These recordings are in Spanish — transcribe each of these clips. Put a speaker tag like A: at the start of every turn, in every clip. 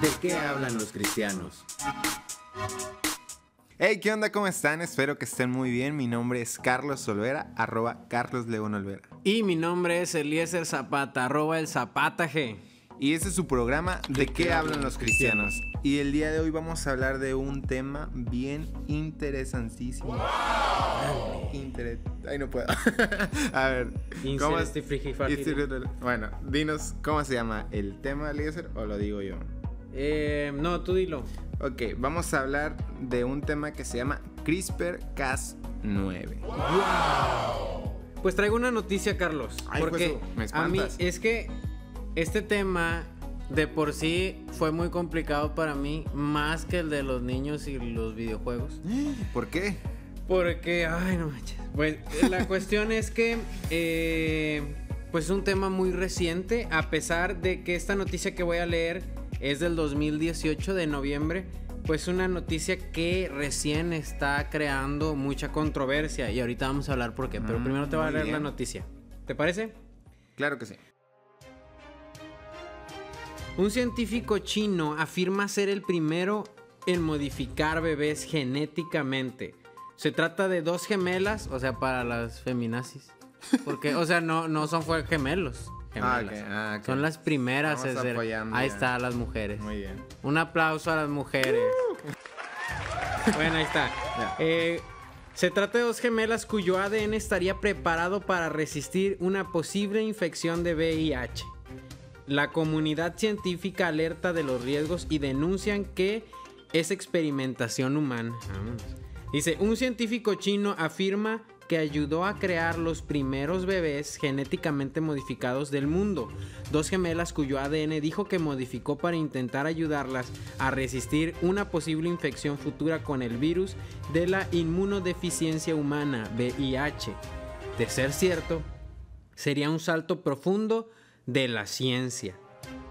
A: ¿De qué hablan los cristianos?
B: Hey, ¿qué onda? ¿Cómo están? Espero que estén muy bien. Mi nombre es Carlos Olvera, arroba Carlos León Olvera.
C: Y mi nombre es Eliezer Zapata, arroba el Zapata G.
B: Y este es su programa ¿De qué hablan los cristianos? Y el día de hoy vamos a hablar de un tema bien interesantísimo. Inter- Ay, no puedo. a ver. ¿cómo es? Bueno, dinos, ¿cómo se llama el tema, Eliezer, o lo digo yo?
C: Eh, no, tú dilo.
B: Ok, vamos a hablar de un tema que se llama CRISPR-Cas9.
C: Pues traigo una noticia, Carlos.
B: Ay,
C: porque
B: pues, me
C: a mí es que este tema de por sí fue muy complicado para mí, más que el de los niños y los videojuegos.
B: ¿Por qué?
C: Porque, ay, no manches. Pues la cuestión es que, eh, pues es un tema muy reciente, a pesar de que esta noticia que voy a leer es del 2018 de noviembre, pues una noticia que recién está creando mucha controversia y ahorita vamos a hablar por qué, pero
B: Mm,
C: primero te voy a leer la noticia. ¿Te parece?
B: Claro que sí.
C: Un científico chino afirma ser el primero en modificar bebés genéticamente. Se trata de dos gemelas, o sea, para las feminazis. Porque, o sea, no, no son gemelos.
B: Ah,
C: gemelas.
B: ok, ah, ok.
C: Son las primeras.
B: Estamos
C: en ser- Ahí
B: ya.
C: está, las mujeres.
B: Muy bien.
C: Un aplauso a las mujeres. bueno, ahí está.
B: Ya.
C: Eh, se trata de dos gemelas cuyo ADN estaría preparado para resistir una posible infección de VIH. La comunidad científica alerta de los riesgos y denuncian que es experimentación humana. Dice, un científico chino afirma que ayudó a crear los primeros bebés genéticamente modificados del mundo. Dos gemelas cuyo ADN dijo que modificó para intentar ayudarlas a resistir una posible infección futura con el virus de la inmunodeficiencia humana, VIH. De ser cierto, sería un salto profundo de la ciencia.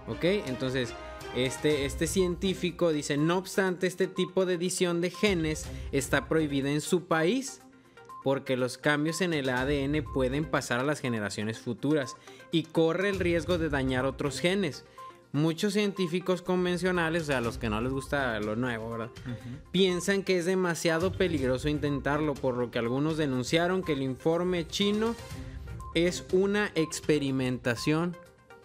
C: ¿Ok? Entonces, este, este científico dice, no obstante, este tipo de edición de genes está prohibida en su país porque los cambios en el ADN pueden pasar a las generaciones futuras y corre el riesgo de dañar otros genes. Muchos científicos convencionales, o sea, los que no les gusta lo nuevo, ¿verdad? Piensan que es demasiado peligroso intentarlo, por lo que algunos denunciaron que el informe chino es una experimentación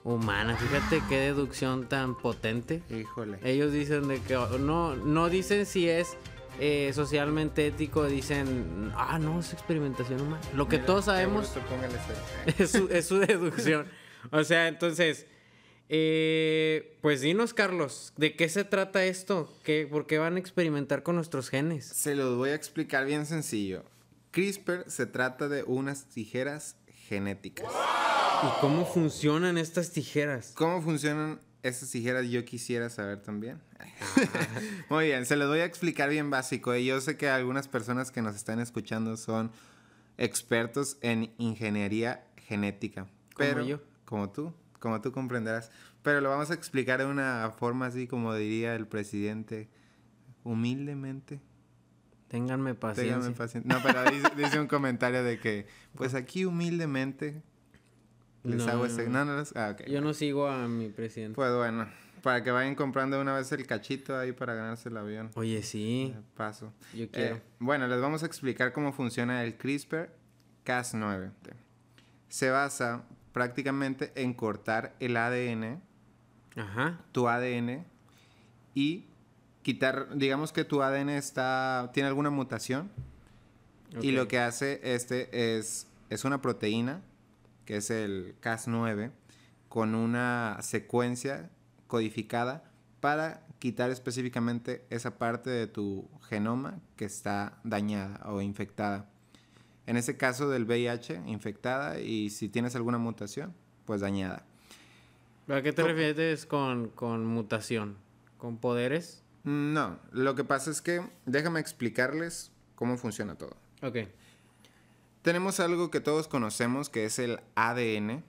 C: humana. Fíjate qué deducción tan potente.
B: Híjole.
C: Ellos dicen de que no, no dicen si es eh, socialmente ético, dicen, ah, no, es experimentación humana. Lo que
B: Mira,
C: todos sabemos
B: bruto, póngale cero.
C: es su, es su deducción. O sea, entonces, eh, pues dinos, Carlos, ¿de qué se trata esto? ¿Qué, ¿Por qué van a experimentar con nuestros genes?
B: Se los voy a explicar bien sencillo. CRISPR se trata de unas tijeras genéticas.
C: ¿Y cómo funcionan estas tijeras?
B: ¿Cómo funcionan esas tijeras? Yo quisiera saber también. Muy bien, se los voy a explicar bien básico. Y yo sé que algunas personas que nos están escuchando son expertos en ingeniería genética.
C: Como
B: Pero,
C: yo.
B: Como tú, como tú comprenderás. Pero lo vamos a explicar de una forma así como diría el presidente, humildemente.
C: Ténganme paciencia.
B: Téngame paciencia. No, pero dice, dice un comentario de que, pues aquí humildemente les
C: No,
B: hago
C: no,
B: este.
C: no.
B: No, ah, ok.
C: Yo no sigo a mi presidente.
B: Pues bueno, para que vayan comprando una vez el cachito ahí para ganarse el avión.
C: Oye, sí,
B: Eh, Paso.
C: yo
B: Eh,
C: quiero.
B: bueno, les vamos a explicar cómo funciona el CRISPR-Cas9. Se basa prácticamente en cortar el ADN,
C: Ajá.
B: tu ADN, y quitar, digamos que tu ADN está, tiene alguna mutación, y lo que hace este es, es una proteína, que es el Cas9, con una secuencia codificada para quitar específicamente esa parte de tu genoma que está dañada o infectada. En ese caso del VIH, infectada, y si tienes alguna mutación, pues dañada.
C: ¿A qué te refieres con, con mutación? ¿Con poderes?
B: No, lo que pasa es que déjame explicarles cómo funciona todo.
C: Ok.
B: Tenemos algo que todos conocemos que es el ADN.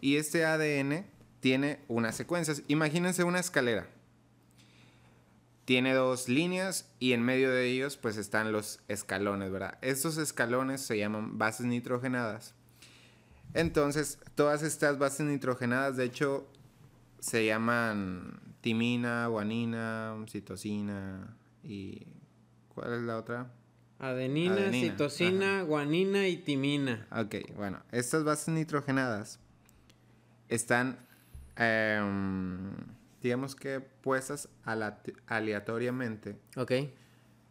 B: Y este ADN tiene unas secuencias. Imagínense una escalera. Tiene dos líneas y en medio de ellos pues están los escalones, ¿verdad? Estos escalones se llaman bases nitrogenadas. Entonces, todas estas bases nitrogenadas, de hecho, se llaman timina, guanina, citosina y... ¿Cuál es la otra?
C: Adenina,
B: Adenina,
C: citosina, guanina y timina.
B: Ok, bueno, estas bases nitrogenadas están, em, digamos que puestas aleatoriamente
C: Ok.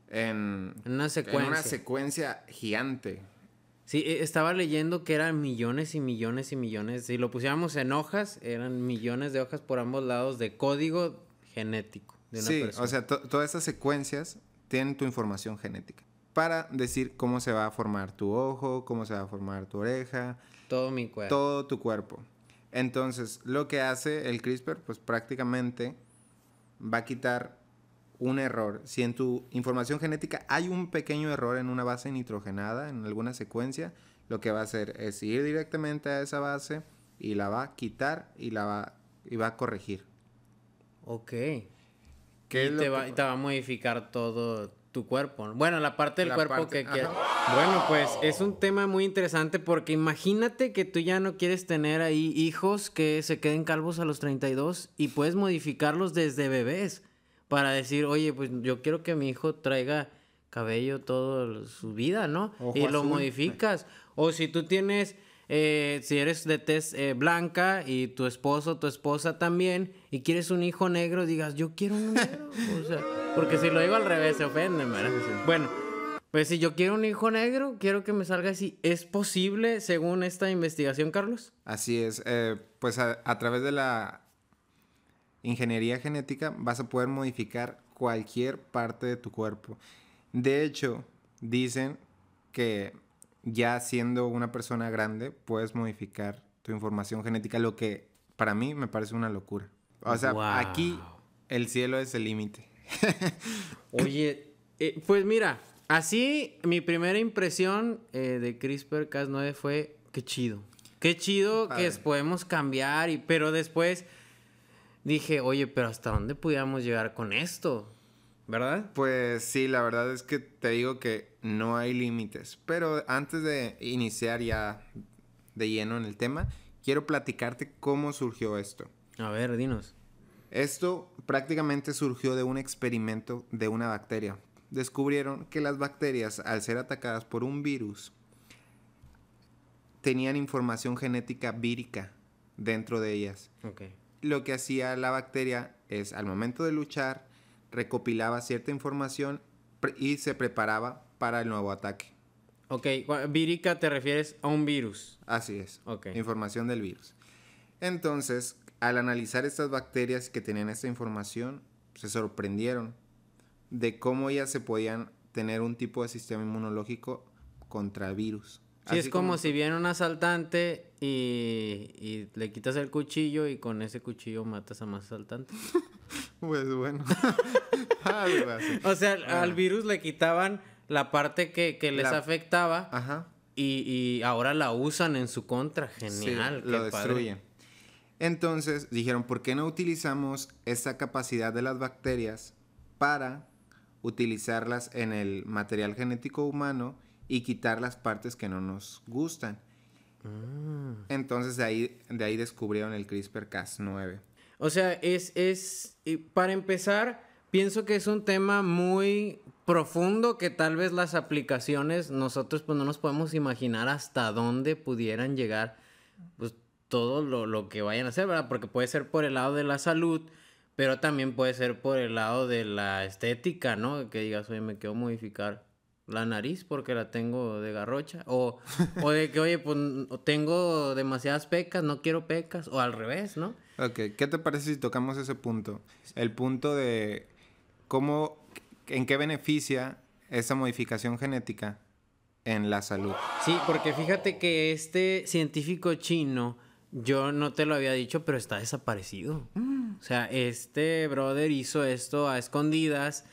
B: en,
C: En una
B: en
C: secuencia.
B: una secuencia gigante.
C: Sí, e- estaba leyendo que eran millones y millones y millones. Si lo pusiéramos en hojas, eran millones de hojas por ambos lados de código genético de una
B: Sí,
C: persona.
B: o sea, to- todas estas secuencias tienen tu información genética para decir cómo se va a formar tu ojo, cómo se va a formar tu oreja,
C: todo mi cuerpo.
B: todo tu cuerpo. Entonces, lo que hace el CRISPR, pues prácticamente va a quitar un error. Si en tu información genética hay un pequeño error en una base nitrogenada, en alguna secuencia, lo que va a hacer es ir directamente a esa base y la va a quitar y la va, y va a corregir.
C: Ok.
B: ¿Qué
C: y
B: es lo
C: te,
B: que
C: va,
B: pa-
C: y te va a modificar todo tu cuerpo. Bueno, la parte del
B: La
C: cuerpo
B: parte-
C: que quieras. Bueno, pues es un tema muy interesante porque imagínate que tú ya no quieres tener ahí hijos que se queden calvos a los 32 y puedes modificarlos desde bebés para decir, oye, pues yo quiero que mi hijo traiga cabello toda su vida, ¿no?
B: Ojo
C: y lo modificas. O si tú tienes, eh, si eres de tez eh, blanca y tu esposo, tu esposa también, y quieres un hijo negro, digas, yo quiero un negro. o sea, porque si lo digo al revés, se ofenden, ¿verdad? Bueno, pues si yo quiero un hijo negro, quiero que me salga así. ¿Es posible según esta investigación, Carlos?
B: Así es, eh, pues a, a través de la ingeniería genética vas a poder modificar cualquier parte de tu cuerpo. De hecho, dicen que ya siendo una persona grande puedes modificar tu información genética, lo que para mí me parece una locura. O sea,
C: Wow.
B: aquí el cielo es el límite.
C: Oye, eh, pues mira, así mi primera impresión eh, de CRISPR-Cas9 fue qué chido. Qué chido
B: Padre.
C: que es- podemos cambiar, y, pero después dije, oye, pero ¿hasta dónde pudiéramos llegar con esto? ¿Verdad?
B: Pues sí, la verdad es que te digo que no hay límites. Pero antes de iniciar ya de lleno en el tema, quiero platicarte cómo surgió esto.
C: A ver, dinos.
B: Esto prácticamente surgió de un experimento de una bacteria. Descubrieron que las bacterias, al ser atacadas por un virus, tenían información genética vírica dentro de ellas.
C: Ok.
B: Lo que hacía la bacteria es, al momento de luchar, recopilaba cierta información y se preparaba para el nuevo ataque.
C: Ok, vírica te refieres a un virus.
B: Así es.
C: Ok.
B: Información del virus. Entonces, al analizar estas bacterias que tenían esta información, se sorprendieron de cómo ellas se podían tener un tipo de sistema inmunológico contra virus.
C: Sí, es
B: Así
C: como, si viene un asaltante y, y le quitas el cuchillo y con ese cuchillo matas a más asaltantes.
B: Pues bueno. Algo así.
C: O sea, al virus le quitaban la parte que, que les
B: La-
C: afectaba
B: Ajá.
C: y, y ahora la usan en su contra. Genial.
B: Sí, lo
C: padre.
B: destruyen. Entonces dijeron, ¿por qué no utilizamos esta capacidad de las bacterias para utilizarlas en el material genético humano y quitar las partes que no nos gustan?
C: Mm.
B: Entonces de ahí, de ahí descubrieron el CRISPR-Cas9.
C: O sea, es, es, para empezar, pienso que es un tema muy profundo que tal vez las aplicaciones nosotros pues no nos podemos imaginar hasta dónde pudieran llegar pues todo lo, lo que vayan a hacer, ¿verdad? Porque puede ser por el lado de la salud, pero también puede ser por el lado de la estética, ¿no? Que digas, oye, me quiero modificar la nariz porque la tengo de garrocha. O, o de que, oye, pues tengo demasiadas pecas, no quiero pecas. O al revés, ¿no?
B: Ok, ¿qué te parece si tocamos ese punto? El punto de cómo, en qué beneficia esa modificación genética en la salud.
C: Sí, porque fíjate que este científico chino, yo no te lo había dicho, pero está desaparecido. O sea, este brother hizo esto a escondidas.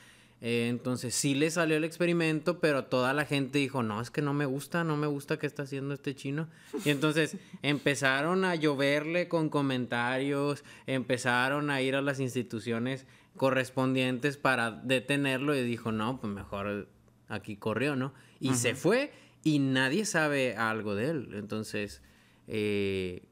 C: Eh, entonces sí le salió el experimento, pero toda la gente dijo, no, es que no me gusta, no me gusta qué está haciendo este chino. Y entonces empezaron a lloverle con comentarios, empezaron a ir a las instituciones correspondientes para detenerlo y dijo, no, pues mejor aquí corrió, ¿no? Y se fue y nadie sabe algo de él. Entonces, eh,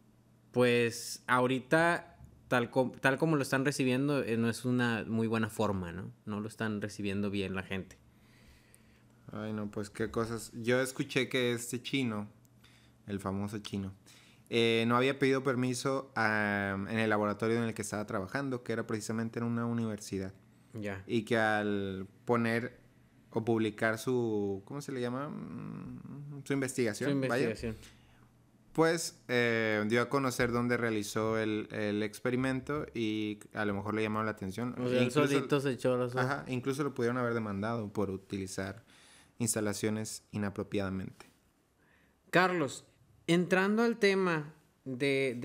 C: pues ahorita tal, tal como lo están recibiendo, eh, no es una muy buena forma, ¿no? No lo están recibiendo bien la gente.
B: Ay, no, pues qué cosas. Yo escuché que este chino, el famoso chino, eh, no había pedido permiso en el laboratorio en el que estaba trabajando, que era precisamente en una universidad.
C: Ya.
B: Y que al poner o publicar su, ¿cómo se le llama? Mm, su investigación.
C: Su investigación.
B: Pues eh, dio a conocer dónde realizó el, experimento y a lo mejor le llamó la atención.
C: O sea, incluso, se echó los
B: Ajá, incluso lo pudieron haber demandado por utilizar instalaciones inapropiadamente.
C: Carlos, entrando al tema de,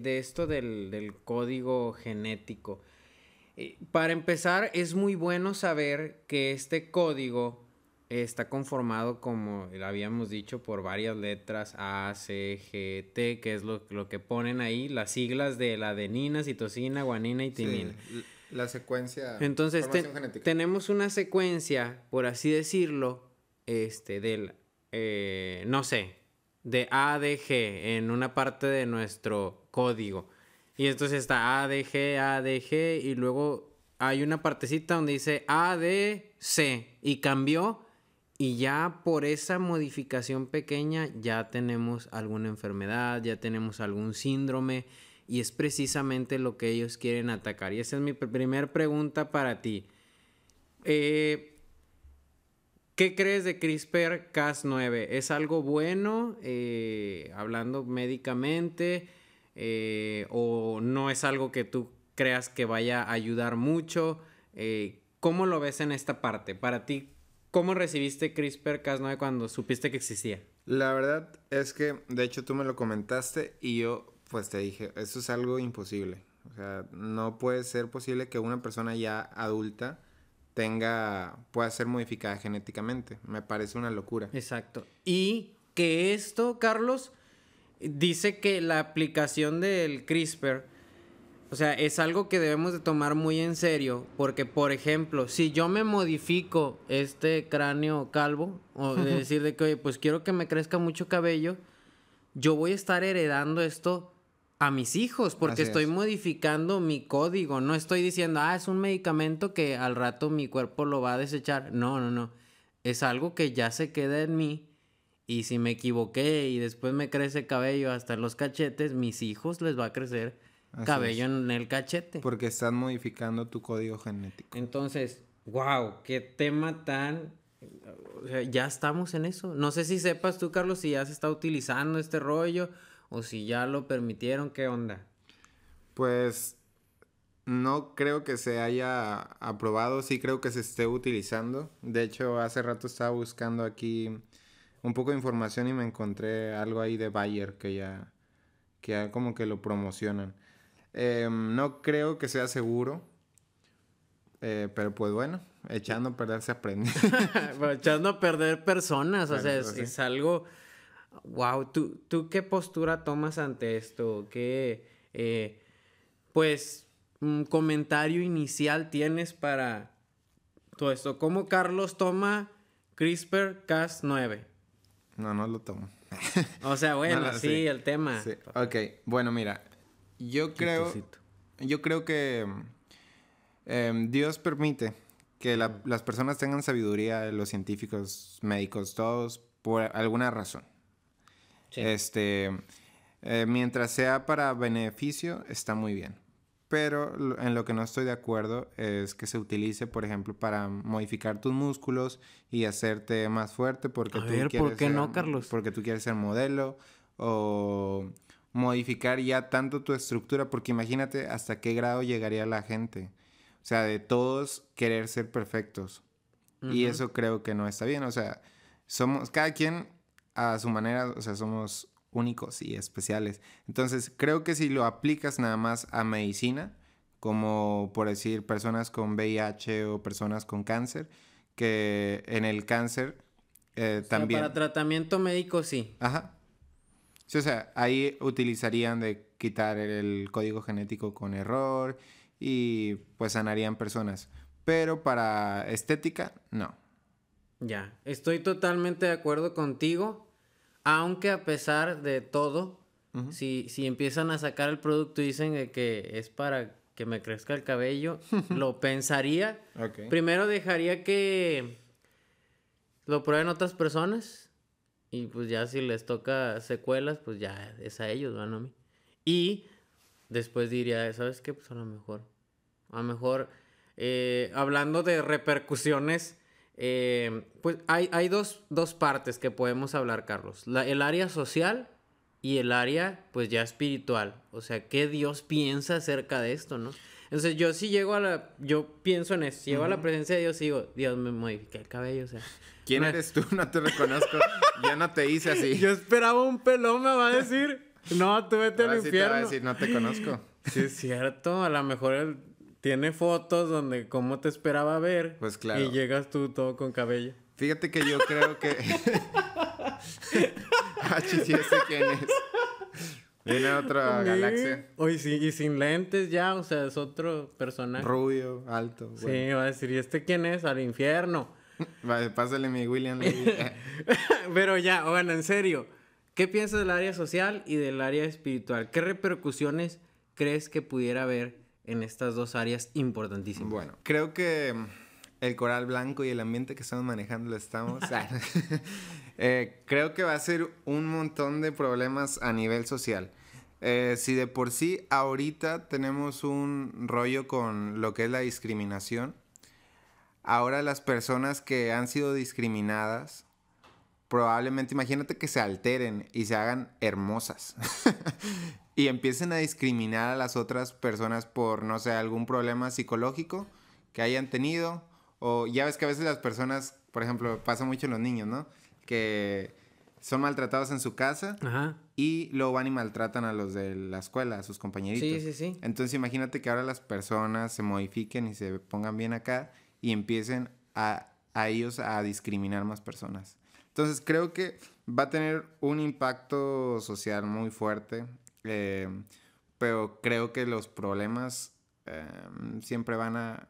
C: de, esto del, del, código genético, eh, para empezar es muy bueno saber que este código está conformado, como habíamos dicho, por varias letras A, C, G, T, que es lo, lo que ponen ahí, las siglas de la adenina, citosina, guanina y timina.
B: la secuencia.
C: Entonces, tenemos una secuencia, por así decirlo, este, del, eh, no sé, de A, D, G en una parte de nuestro código. Y entonces está A, D, G, A, D, G y luego hay una partecita donde dice A, D, C y cambió y ya por esa modificación pequeña ya tenemos alguna enfermedad, ya tenemos algún síndrome y es precisamente lo que ellos quieren atacar. Y esa es mi primera pregunta para ti. Eh, ¿Qué crees de CRISPR-Cas9? ¿Es algo bueno, eh, hablando médicamente, eh, o no es algo que tú creas que vaya a ayudar mucho? ¿Cómo lo ves en esta parte? Para ti, ¿cómo recibiste CRISPR-Cas9 cuando supiste que existía?
B: La verdad es que, de hecho, tú me lo comentaste y yo, pues te dije, eso es algo imposible. O sea, no puede ser posible que una persona ya adulta tenga, pueda ser modificada genéticamente. Me parece una locura.
C: Exacto. Y que esto, Carlos, dice que la aplicación del CRISPR, o sea, es algo que debemos de tomar muy en serio, porque, por ejemplo, si yo me modifico este cráneo calvo, o de decir de que, oye, pues quiero que me crezca mucho cabello, yo voy a estar heredando esto a mis hijos, porque estoy modificando mi código. No estoy diciendo, ah, es un medicamento que al rato mi cuerpo lo va a desechar. No, no, no. Es algo que ya se queda en mí. Y si me equivoqué y después me crece cabello hasta los cachetes, mis hijos les va a crecer cabello en el cachete.
B: Porque están modificando tu código genético.
C: Entonces, wow, qué tema tan... O sea, ya estamos en eso. No sé si sepas tú, Carlos, si ya se está utilizando este rollo o si ya lo permitieron, ¿qué onda?
B: Pues no creo que se haya aprobado, sí creo que se esté utilizando. De hecho, hace rato estaba buscando aquí un poco de información y me encontré algo ahí de Bayer que ya, que ya como que lo promocionan. Em, no creo que sea seguro, eh, pero pues bueno, echando a perder se aprende.
C: echando a perder personas, o sea, es algo Wow, ¿tú, ¿tú qué postura tomas ante esto? ¿Qué, eh, pues, un comentario inicial tienes para todo esto? ¿Cómo Carlos toma CRISPR-Cas9?
B: No, no lo tomo.
C: o sea, bueno, sí, el tema.
B: Ok, bueno, mira, yo creo, yo creo que em, Dios permite que las personas tengan sabiduría, los científicos, médicos, todos, por alguna razón. Este, eh, mientras sea para beneficio, está muy bien. Pero en lo que no estoy de acuerdo es que se utilice, por ejemplo, para modificar tus músculos y hacerte más fuerte porque tú
C: quieres ¿por qué no, Carlos?
B: Porque tú quieres ser modelo o modificar ya tanto tu estructura, porque imagínate hasta qué grado llegaría la gente. O sea, de todos querer ser perfectos. Y eso creo que no está bien. O sea, somos, cada quien a su manera, o sea, somos únicos y especiales. Entonces, creo que si lo aplicas nada más a medicina, como por decir personas con VIH o personas con cáncer, que en el cáncer eh, también...
C: para tratamiento médico sí.
B: Ajá. Sí, o sea, ahí utilizarían de quitar el código genético con error y pues sanarían personas. Pero para estética, no.
C: Ya, estoy totalmente de acuerdo contigo, aunque a pesar de todo, si, si empiezan a sacar el producto y dicen de que es para que me crezca el cabello, lo pensaría.
B: Ok.
C: Primero dejaría que lo prueben otras personas. Y pues ya si les toca secuelas, pues ya es a ellos, ¿no? No a mí. Y después diría, ¿sabes qué? Pues a lo mejor. A lo mejor, eh, hablando de repercusiones, eh, pues hay, hay dos, dos partes que podemos hablar, Carlos. La- el área social y el área, pues ya espiritual. O sea, ¿qué Dios piensa acerca de esto, no? Entonces yo sí llego a la, yo pienso en eso, si llego a la presencia de Dios y digo, Dios me modifica el cabello, o sea.
B: ¿Quién eres tú? No te reconozco. Yo no te hice así.
C: Yo esperaba un pelón, me va a decir. No, tú vete
B: Ahora
C: al
B: sí te va a
C: infierno.
B: decir, no te conozco.
C: Sí, es cierto. A lo mejor él tiene fotos donde cómo te esperaba ver.
B: Pues claro.
C: Y llegas tú todo con cabello.
B: Fíjate que yo creo que. ah, sí, quién es. Viene a otra galaxia.
C: Oye, sí, y sin lentes ya, o sea, es otro personaje.
B: Rubio, alto.
C: Sí, va a decir, ¿y este quién es? Al infierno.
B: Pásale mi William.
C: Pero ya, bueno, en serio. ¿Qué piensas del área social y del área espiritual? ¿Qué repercusiones crees que pudiera haber en estas dos áreas importantísimas?
B: Bueno, creo que mm, el coral blanco y el ambiente que estamos manejando lo estamos. Ah, eh, creo que va a ser un montón de problemas a nivel social. Eh, si de por sí ahorita tenemos un rollo con lo que es la discriminación, ahora las personas que han sido discriminadas, probablemente, imagínate que se alteren y se hagan hermosas y empiecen a discriminar a las otras personas por, no sé, algún problema psicológico que hayan tenido. O ya ves que a veces las personas, por ejemplo, pasa mucho en los niños, ¿no? Que son maltratados en su casa
C: Ajá.
B: y luego van y maltratan a los de la escuela, a sus compañeritos.
C: Sí, sí, sí.
B: Entonces imagínate que ahora las personas se modifiquen y se pongan bien acá y empiecen a, a ellos a discriminar más personas. Entonces creo que va a tener un impacto social muy fuerte, eh, pero creo que los problemas eh, siempre van a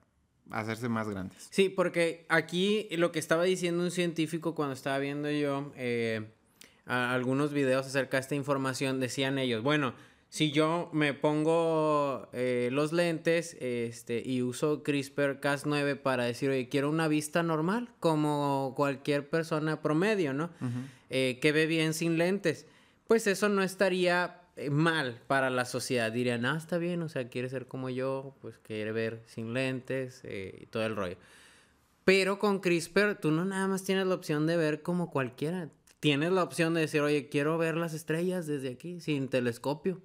B: hacerse más grandes.
C: Sí, porque aquí lo que estaba diciendo un científico cuando estaba viendo yo eh, algunos videos acerca de esta información, decían ellos, bueno, si yo me pongo eh, los lentes este, y uso CRISPR-Cas9 para decir, oye, quiero una vista normal, como cualquier persona promedio, ¿no? Eh, que ve bien sin lentes, pues eso no estaría eh, mal para la sociedad. Dirían, ah, está bien, o sea, quiere ser como yo, pues quiere ver sin lentes eh, y todo el rollo. Pero con CRISPR, tú no nada más tienes la opción de ver como cualquiera. Tienes la opción de decir, oye, quiero ver las estrellas desde aquí, sin telescopio.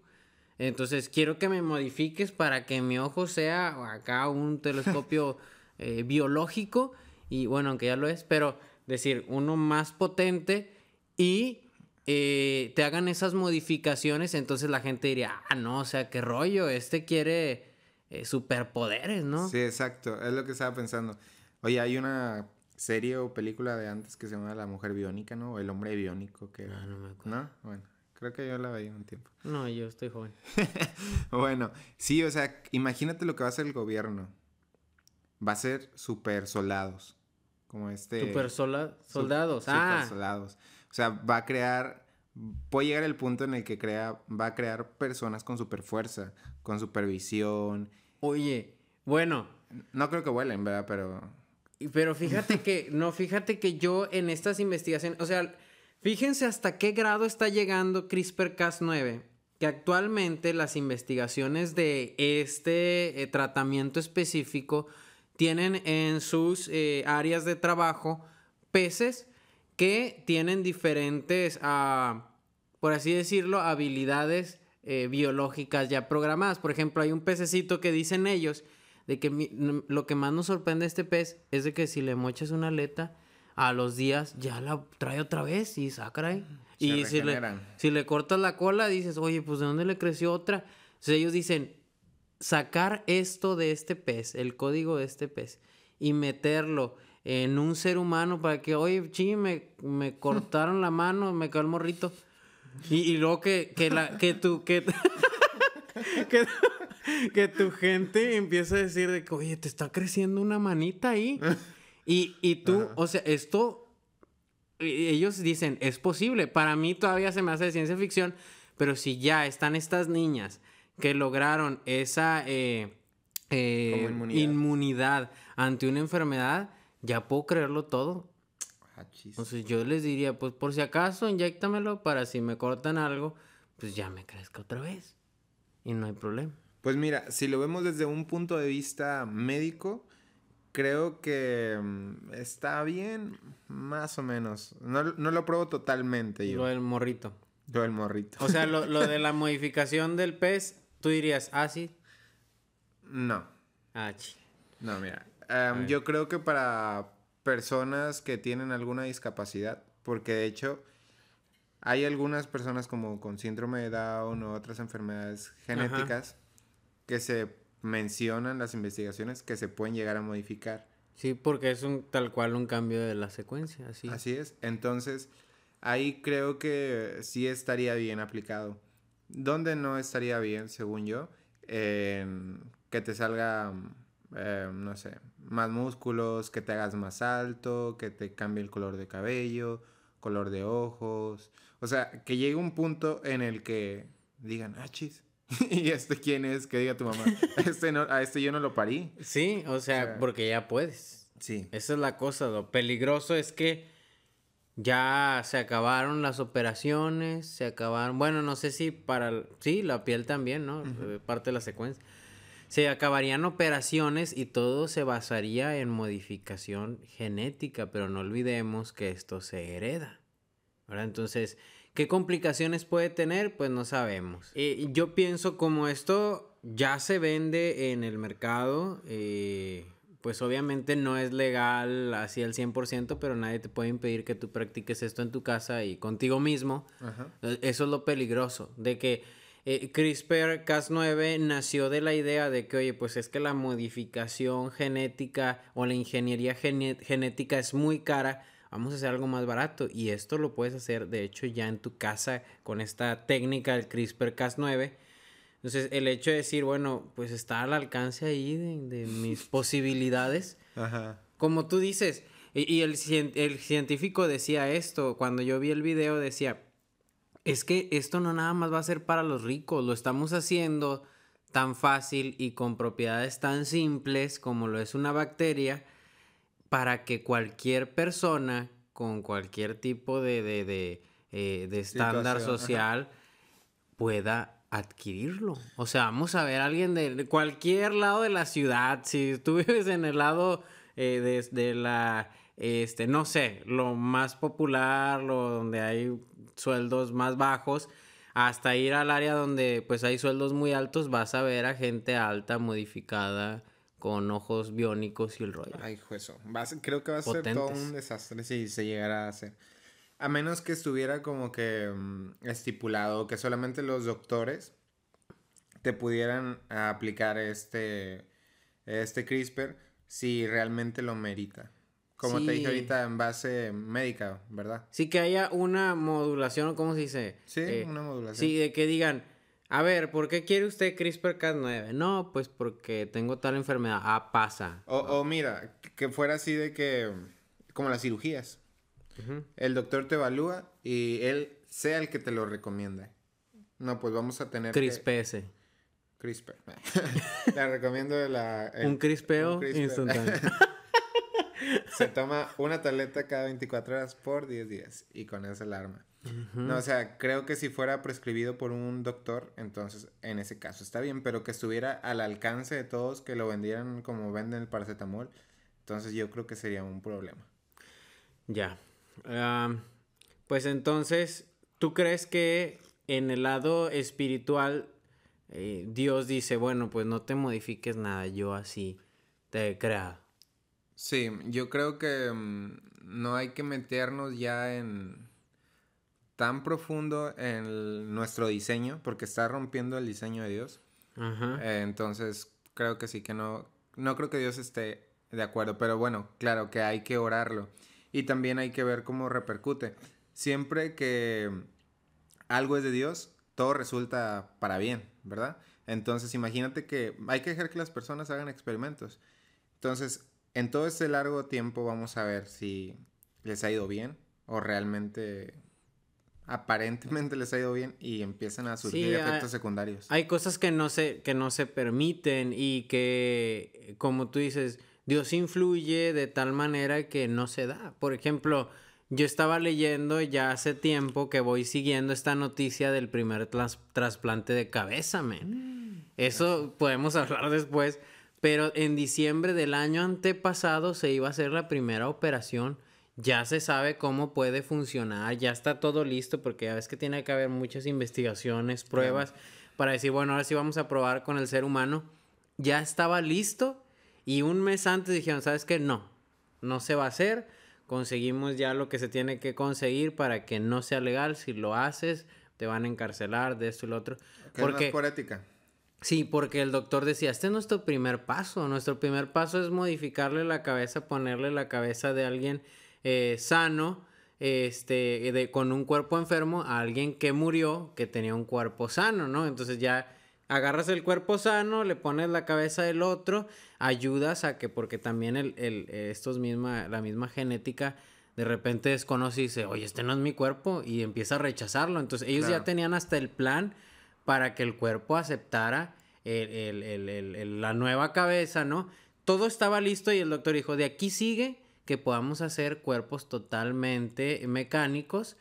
C: Entonces, quiero que me modifiques para que mi ojo sea acá un telescopio eh, biológico. Y bueno, aunque ya lo es, pero decir, uno más potente y eh, te hagan esas modificaciones. Entonces la gente diría, ah, no, o sea, qué rollo, este quiere eh, superpoderes, ¿no?
B: Sí, exacto, es lo que estaba pensando. Oye, hay una serie o película de antes que se llama La Mujer Biónica, ¿no? O El Hombre Biónico, que...
C: Ah, no me acuerdo.
B: ¿No? Bueno, creo que yo la veía un tiempo.
C: No, yo estoy joven.
B: Bueno, sí, o sea, imagínate lo que va a hacer el gobierno. Va a ser super soldados. Como este.
C: Super sola-
B: su-
C: soldados.
B: super
C: ah,
B: soldados. O sea, va a crear. Puede llegar el punto en el que crea, va a crear personas con super fuerza, con supervisión.
C: oye, bueno,
B: No creo que vuelen, ¿verdad? Pero.
C: pero fíjate que, no, fíjate que yo en estas investigaciones, o sea, fíjense hasta qué grado está llegando CRISPR-Cas9, que actualmente las investigaciones de este eh, tratamiento específico tienen en sus eh, áreas de trabajo peces que tienen diferentes, ah, por así decirlo, habilidades eh, biológicas ya programadas. Por ejemplo, hay un pececito que dicen ellos de que lo que más nos sorprende de este pez es de que si le mochas una aleta, a los días ya la trae otra vez y saca ahí.
B: Se
C: Y si le, si le cortas la cola, dices, oye, pues ¿de dónde le creció otra? Entonces ellos dicen, sacar esto de este pez, el código de este pez, y meterlo en un ser humano para que, oye, chi, me, me cortaron la mano, me quedó el morrito. Y, y luego que, que, la, que tu, que, que, que tu gente empieza a decir de que, oye, te está creciendo una manita ahí. Y, y tú, o sea, esto, y ellos dicen, es posible. Para mí todavía se me hace de ciencia ficción, Pero si ya están estas niñas que lograron esa eh, eh,
B: inmunidad.
C: inmunidad ante una enfermedad, ya puedo creerlo todo.
B: Ah.
C: Entonces yo les diría, pues por si acaso, inyéctamelo para si me cortan algo, pues ya me crezca otra vez. Y no hay problema.
B: Pues mira, si lo vemos desde un punto de vista médico, creo que mm, está bien, más o menos. No, no lo pruebo totalmente yo.
C: Lo del morrito.
B: Lo del morrito.
C: O sea, lo, lo de la modificación del pez, tú dirías, ah, sí.
B: no,
C: Ah, chi.
B: no, mira. em, yo creo que para personas que tienen alguna discapacidad, porque de hecho hay algunas personas como con síndrome de Down o otras enfermedades genéticas que se mencionan en las investigaciones que se pueden llegar a modificar.
C: Sí, porque es un tal cual un cambio de la secuencia, así.
B: Así es. Entonces, ahí creo que sí estaría bien aplicado. ¿Dónde no estaría bien, según yo? En que te salga, eh, no sé, más músculos, que te hagas más alto, que te cambie el color de cabello, color de ojos. O sea, que llegue un punto en el que digan, ah, chis. ¿Y este quién es? Que diga tu mamá. Este no, a este yo no lo parí.
C: Sí, o sea,
B: O sea,
C: porque ya puedes.
B: Sí.
C: Esa es la cosa, lo peligroso es que ya se acabaron las operaciones, se acabaron, bueno, no sé si para, sí, la piel también, ¿no? Eh, Parte de la secuencia. Se acabarían operaciones y todo se basaría en modificación genética, pero no olvidemos que esto se hereda. ¿verdad? Entonces, ¿qué complicaciones puede tener? Pues no sabemos. Eh, yo pienso como esto ya se vende en el mercado, eh, pues obviamente no es legal así al 100%, pero nadie te puede impedir que tú practiques esto en tu casa y contigo mismo.
B: Ajá.
C: Eh, Eso es lo peligroso, de que eh, CRISPR-Cas9 nació de la idea de que, oye, pues es que la modificación genética o la ingeniería genética es muy cara, vamos a hacer algo más barato. Y esto lo puedes hacer, de hecho, ya en tu casa con esta técnica del CRISPR-Cas9. Entonces, el hecho de decir, bueno, pues está al alcance ahí de, de mis posibilidades.
B: Ajá.
C: Como tú dices, y, y el, el científico decía esto, cuando yo vi el video decía, es que esto no nada más va a ser para los ricos, lo estamos haciendo tan fácil y con propiedades tan simples como lo es una bacteria, para que cualquier persona con cualquier tipo de, de, de, eh, de estándar
B: ajá.
C: social pueda adquirirlo. O sea, vamos a ver a alguien de de cualquier lado de la ciudad. Si tú vives en el lado eh, de, de la, este, no sé, lo más popular, lo donde hay sueldos más bajos, hasta ir al área donde pues hay sueldos muy altos, vas a ver a gente alta, modificada, con ojos biónicos y el rollo.
B: Ay. Va a ser- creo que va a ser todo un desastre si se llegara a hacer. A menos que estuviera como que mm, estipulado que solamente los doctores te pudieran aplicar este, este CRISPR si realmente lo merita. Como te dije ahorita, en base médica, ¿verdad?
C: Sí que haya una modulación, ¿cómo se dice?
B: Sí,
C: Eh,
B: una modulación.
C: Sí, de que digan, a ver, ¿por qué quiere usted CRISPR-Cas9? No, pues porque tengo tal enfermedad. Ah, pasa.
B: O, o mira, que fuera así de que, como las cirugías. El doctor te evalúa y él sea el que te lo recomienda. No, pues vamos a tener que-
C: CRISPS.
B: CRISPR. Le recomiendo la... el-
C: Un crispeo
B: un
C: instantáneo.
B: Se toma una tableta cada 24 horas por 10 días y con esa alarma. No, o sea, creo que si fuera prescribido por un doctor, entonces en ese caso está bien, pero que estuviera al alcance de todos, que lo vendieran como venden el paracetamol, entonces yo creo que sería un problema.
C: Ya. Pues entonces, ¿tú crees que en el lado espiritual eh, Dios dice, bueno, pues no te modifiques nada, yo así te he creado?
B: Sí, yo creo que mm, no hay que meternos ya en tan profundo en el- nuestro diseño, porque está rompiendo el diseño de Dios.
C: Ajá.
B: Eh, entonces, creo que sí que no, no creo que Dios esté de acuerdo, pero bueno, claro que hay que orarlo. Y también hay que ver cómo repercute. Siempre que algo es de Dios, todo resulta para bien, ¿verdad? Entonces, imagínate que hay que dejar que las personas hagan experimentos. Entonces, en todo este largo tiempo vamos a ver si les ha ido bien o realmente aparentemente les ha ido bien y empiezan a surgir
C: Sí,
B: efectos
C: hay-
B: secundarios.
C: Hay cosas que no se, que no se permiten y que, como tú dices, Dios influye de tal manera que no se da. Por ejemplo, yo estaba leyendo ya hace tiempo que voy siguiendo esta noticia del primer tras- trasplante de cabeza, men. Eso podemos hablar después. Pero en diciembre del año antepasado se iba a hacer la primera operación. Ya se sabe cómo puede funcionar, ya está todo listo porque ya ves que tiene que haber muchas investigaciones, pruebas para decir, bueno, ahora sí vamos a probar con el ser humano. Ya estaba listo y un mes antes dijeron, ¿sabes qué? No, no se va a hacer. Conseguimos ya lo que se tiene que conseguir para que no sea legal. Si lo haces, te van a encarcelar de esto y lo otro.
B: Que
C: Porque
B: es por ética.
C: Sí, porque el doctor decía, este es nuestro primer paso. Nuestro primer paso es modificarle la cabeza, ponerle la cabeza de alguien eh, sano, este, de, con un cuerpo enfermo, a alguien que murió, que tenía un cuerpo sano, ¿no? Entonces ya agarras el cuerpo sano, le pones la cabeza del otro, ayudas a que, porque también el, el, estos misma, la misma genética de repente desconoce y dice, oye, este no es mi cuerpo, y empieza a rechazarlo. Entonces ellos
B: Claro.
C: ya tenían hasta el plan para que el cuerpo aceptara el- el- el- el- el- la nueva cabeza, ¿no? Todo estaba listo y el doctor dijo, de aquí sigue que podamos hacer cuerpos totalmente mecánicos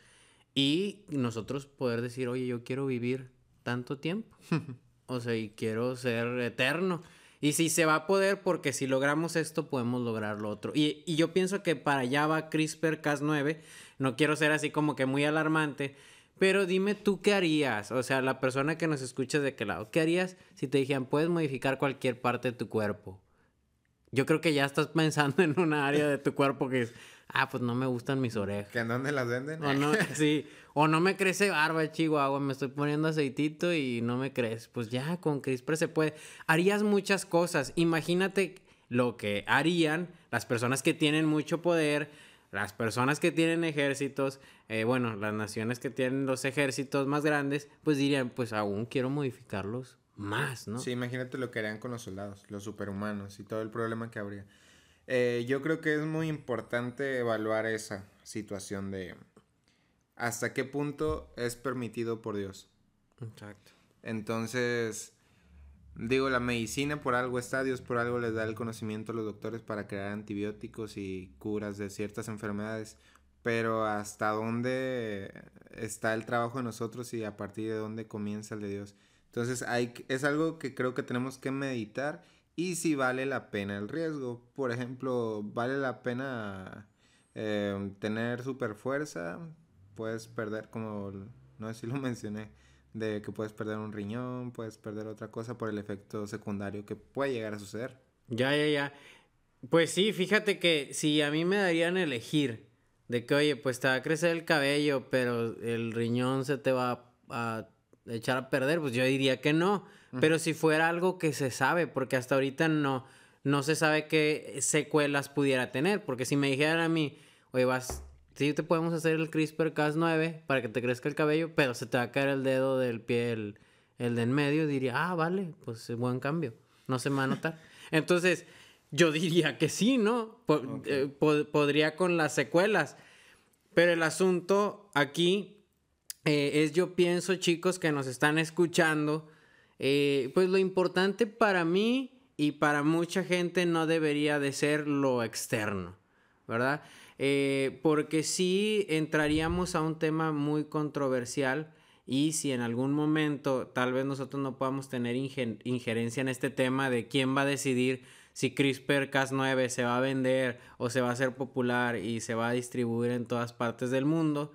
C: y nosotros poder decir, oye, yo quiero vivir tanto tiempo. o sea, y quiero ser eterno. Y si se va a poder, porque si logramos esto, podemos lograr lo otro. Y, y yo pienso que para allá va CRISPR-Cas9. No quiero ser así como que muy alarmante, pero dime tú qué harías. O sea, la persona que nos escucha de qué lado, ¿qué harías si te dijeran, puedes modificar cualquier parte de tu cuerpo? Yo creo que ya estás pensando en una área de tu cuerpo que es, ah, pues no me gustan mis orejas.
B: ¿Que en dónde las venden?
C: O no, sí, o no me crece barba, Chihuahua, me estoy poniendo aceitito y no me crece. Pues ya, con CRISPR se puede. Harías muchas cosas. Imagínate lo que harían las personas que tienen mucho poder, las personas que tienen ejércitos, eh, bueno, las naciones que tienen los ejércitos más grandes, pues dirían, pues aún quiero modificarlos más, ¿no?
B: Sí, imagínate lo que harían con los soldados, los superhumanos y todo el problema que habría. Eh, yo creo que es muy importante evaluar esa situación de hasta qué punto es permitido por Dios.
C: Exacto.
B: Entonces, digo, la medicina por algo está, Dios por algo les da el conocimiento a los doctores para crear antibióticos y curas de ciertas enfermedades. Pero hasta dónde está el trabajo de nosotros y a partir de dónde comienza el de Dios. Entonces, hay, es algo que creo que tenemos que meditar y si vale la pena el riesgo. Por ejemplo, vale la pena eh, tener super fuerza, puedes perder, como no sé si lo mencioné, de que puedes perder un riñón, puedes perder otra cosa por el efecto secundario que puede llegar a suceder.
C: Ya, ya, ya. Pues sí, fíjate que si a mí me darían elegir de que, oye, pues te va a crecer el cabello, pero el riñón se te va a echar a perder, pues yo diría que no. Pero si fuera algo que se sabe, porque hasta ahorita no, no se sabe qué secuelas pudiera tener, porque si me dijeran a mí, oye, vas, sí te podemos hacer el CRISPR-Cas9 para que te crezca el cabello, pero se te va a caer el dedo del pie, el, el de en medio, diría, ah, vale, pues es buen cambio, no se me va a notar. Entonces, yo diría que sí, ¿no? Po- eh, po- podría con las secuelas. Pero el asunto aquí eh, es, yo pienso, chicos, que nos están escuchando, eh, pues lo importante para mí y para mucha gente no debería de ser lo externo, ¿verdad? Eh, porque sí entraríamos a un tema muy controversial y si en algún momento tal vez nosotros no podamos tener injerencia en este tema de quién va a decidir si CRISPR-Cas9 se va a vender o se va a hacer popular y se va a distribuir en todas partes del mundo,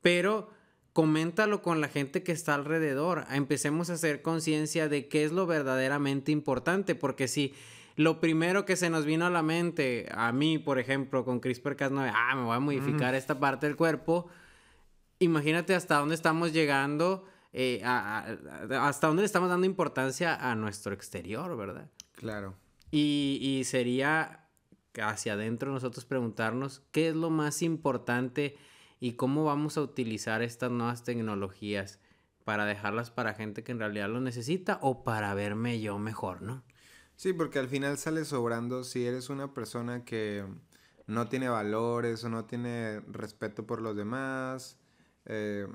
C: pero coméntalo con la gente que está alrededor. Empecemos a hacer conciencia de qué es lo verdaderamente importante, porque si lo primero que se nos vino a la mente, a mí, por ejemplo, con CRISPR-Cas9, ah, me voy a modificar esta parte del cuerpo, imagínate hasta dónde estamos llegando, eh, a- a- hasta dónde le estamos dando importancia a nuestro exterior, ¿verdad?
B: Claro.
C: Y, y sería hacia adentro nosotros preguntarnos qué es lo más importante y cómo vamos a utilizar estas nuevas tecnologías para dejarlas para gente que en realidad lo necesita o para verme yo mejor, ¿no?
B: Sí, porque al final sale sobrando si eres una persona que no tiene valores o no tiene respeto por los demás, eh,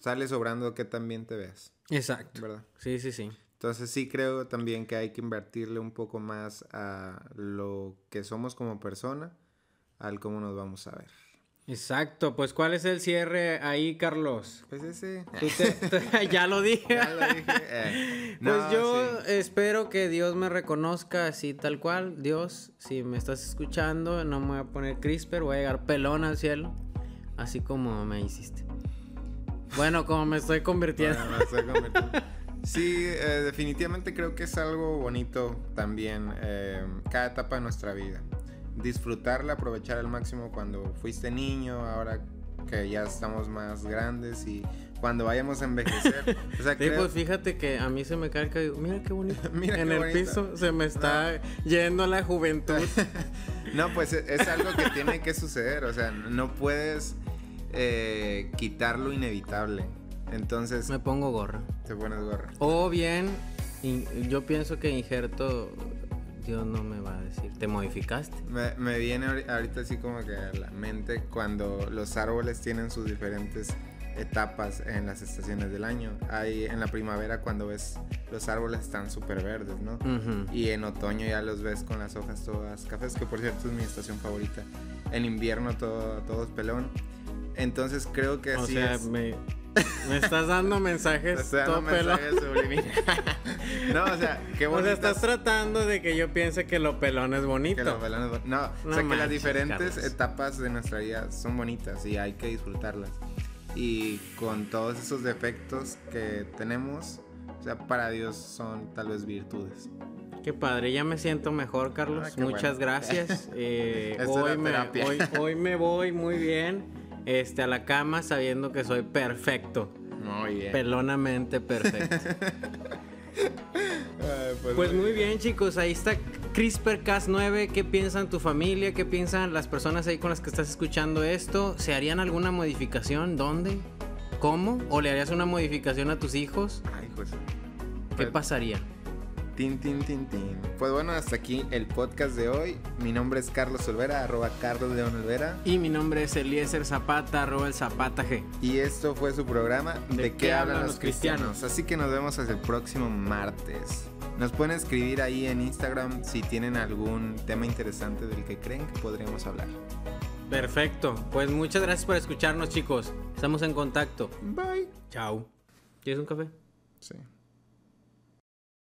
B: sale sobrando que también te veas,
C: Exacto.
B: ¿verdad?
C: Sí, sí, sí.
B: Entonces sí creo también que hay que invertirle un poco más a lo que somos como persona, al cómo nos vamos a ver.
C: Exacto. Pues, ¿cuál es el cierre ahí, Carlos?
B: Pues ese...
C: Te- te- ya lo dije.
B: Ya lo dije. eh.
C: Pues yo
B: sí.
C: espero que Dios me reconozca así tal cual. Dios, si me estás escuchando, no me voy a poner crisper, voy a llegar pelón al cielo. Así como me hiciste. Bueno, como me estoy convirtiendo.
B: Bueno, me estoy convirtiendo. Sí, eh, definitivamente creo que es algo bonito también eh, cada etapa de nuestra vida. Disfrutarla, aprovechar al máximo cuando fuiste niño, ahora que ya estamos más grandes y cuando vayamos a envejecer. O sea,
C: Sí,
B: creo-
C: pues fíjate que a mí se me cae el. Mira qué bonito.
B: Mira
C: en
B: qué
C: el
B: bonito.
C: piso se me está yendo la juventud.
B: No, pues es algo que tiene que suceder, o sea, no puedes eh, quitar lo inevitable. Entonces,
C: me pongo gorra.
B: te pones gorra.
C: O bien, yo pienso que injerto, Dios no me va a decir, te modificaste.
B: Me, me viene ahori- ahorita así como que a la mente cuando los árboles tienen sus diferentes etapas en las estaciones del año. Hay en la primavera cuando ves los árboles están súper verdes, ¿no? Y en otoño ya los ves con las hojas todas cafés, que por cierto es mi estación favorita. En invierno todo, todo es pelón. Entonces creo que
C: O
B: así
C: sea,
B: es.
C: me, me estás dando mensajes
B: estoy dando
C: pelón.
B: mensajes no, o sea, qué
C: O
B: bonito.
C: sea, estás tratando de que yo piense que lo pelón es bonito.
B: Que los pelones bon- No,
C: No
B: o sea que las
C: manches,
B: diferentes
C: Carlos.
B: etapas de nuestra vida son bonitas y hay que disfrutarlas. Y con todos esos defectos que tenemos, o sea, para Dios son tal vez virtudes.
C: Qué padre, ya me siento mejor, Carlos.
B: Ah,
C: Muchas
B: bueno.
C: gracias. Eh,
B: es
C: hoy, me, hoy, hoy me voy muy bien este, a la cama sabiendo que soy perfecto.
B: Muy bien.
C: Pelonamente perfecto.
B: Ay,
C: Pues muy bien, chicos. Ahí está CRISPR-Cas9. ¿Qué piensan tu familia? ¿Qué piensan las personas ahí con las que estás escuchando esto? ¿Se harían alguna modificación? ¿Dónde? ¿Cómo? ¿O le harías una modificación a tus hijos?
B: Ay, pues.
C: ¿Qué
B: Pues,
C: pasaría?
B: Tin, tin, tin, tin. Pues bueno, hasta aquí el podcast de hoy. Mi nombre es Carlos Olvera, arroba Carlos León Olvera.
C: Y mi nombre es Eliezer Zapata, arroba el Zapata G.
B: Y esto fue su programa
C: ¿De
B: ¿De, qué, hablan los cristianos? Así que nos vemos hasta el próximo martes. Nos pueden escribir ahí en Instagram si tienen algún tema interesante del que creen que podríamos hablar.
C: Perfecto. Pues muchas gracias por escucharnos, chicos. Estamos en contacto.
B: Bye.
C: Chao. ¿Quieres un café?
B: Sí.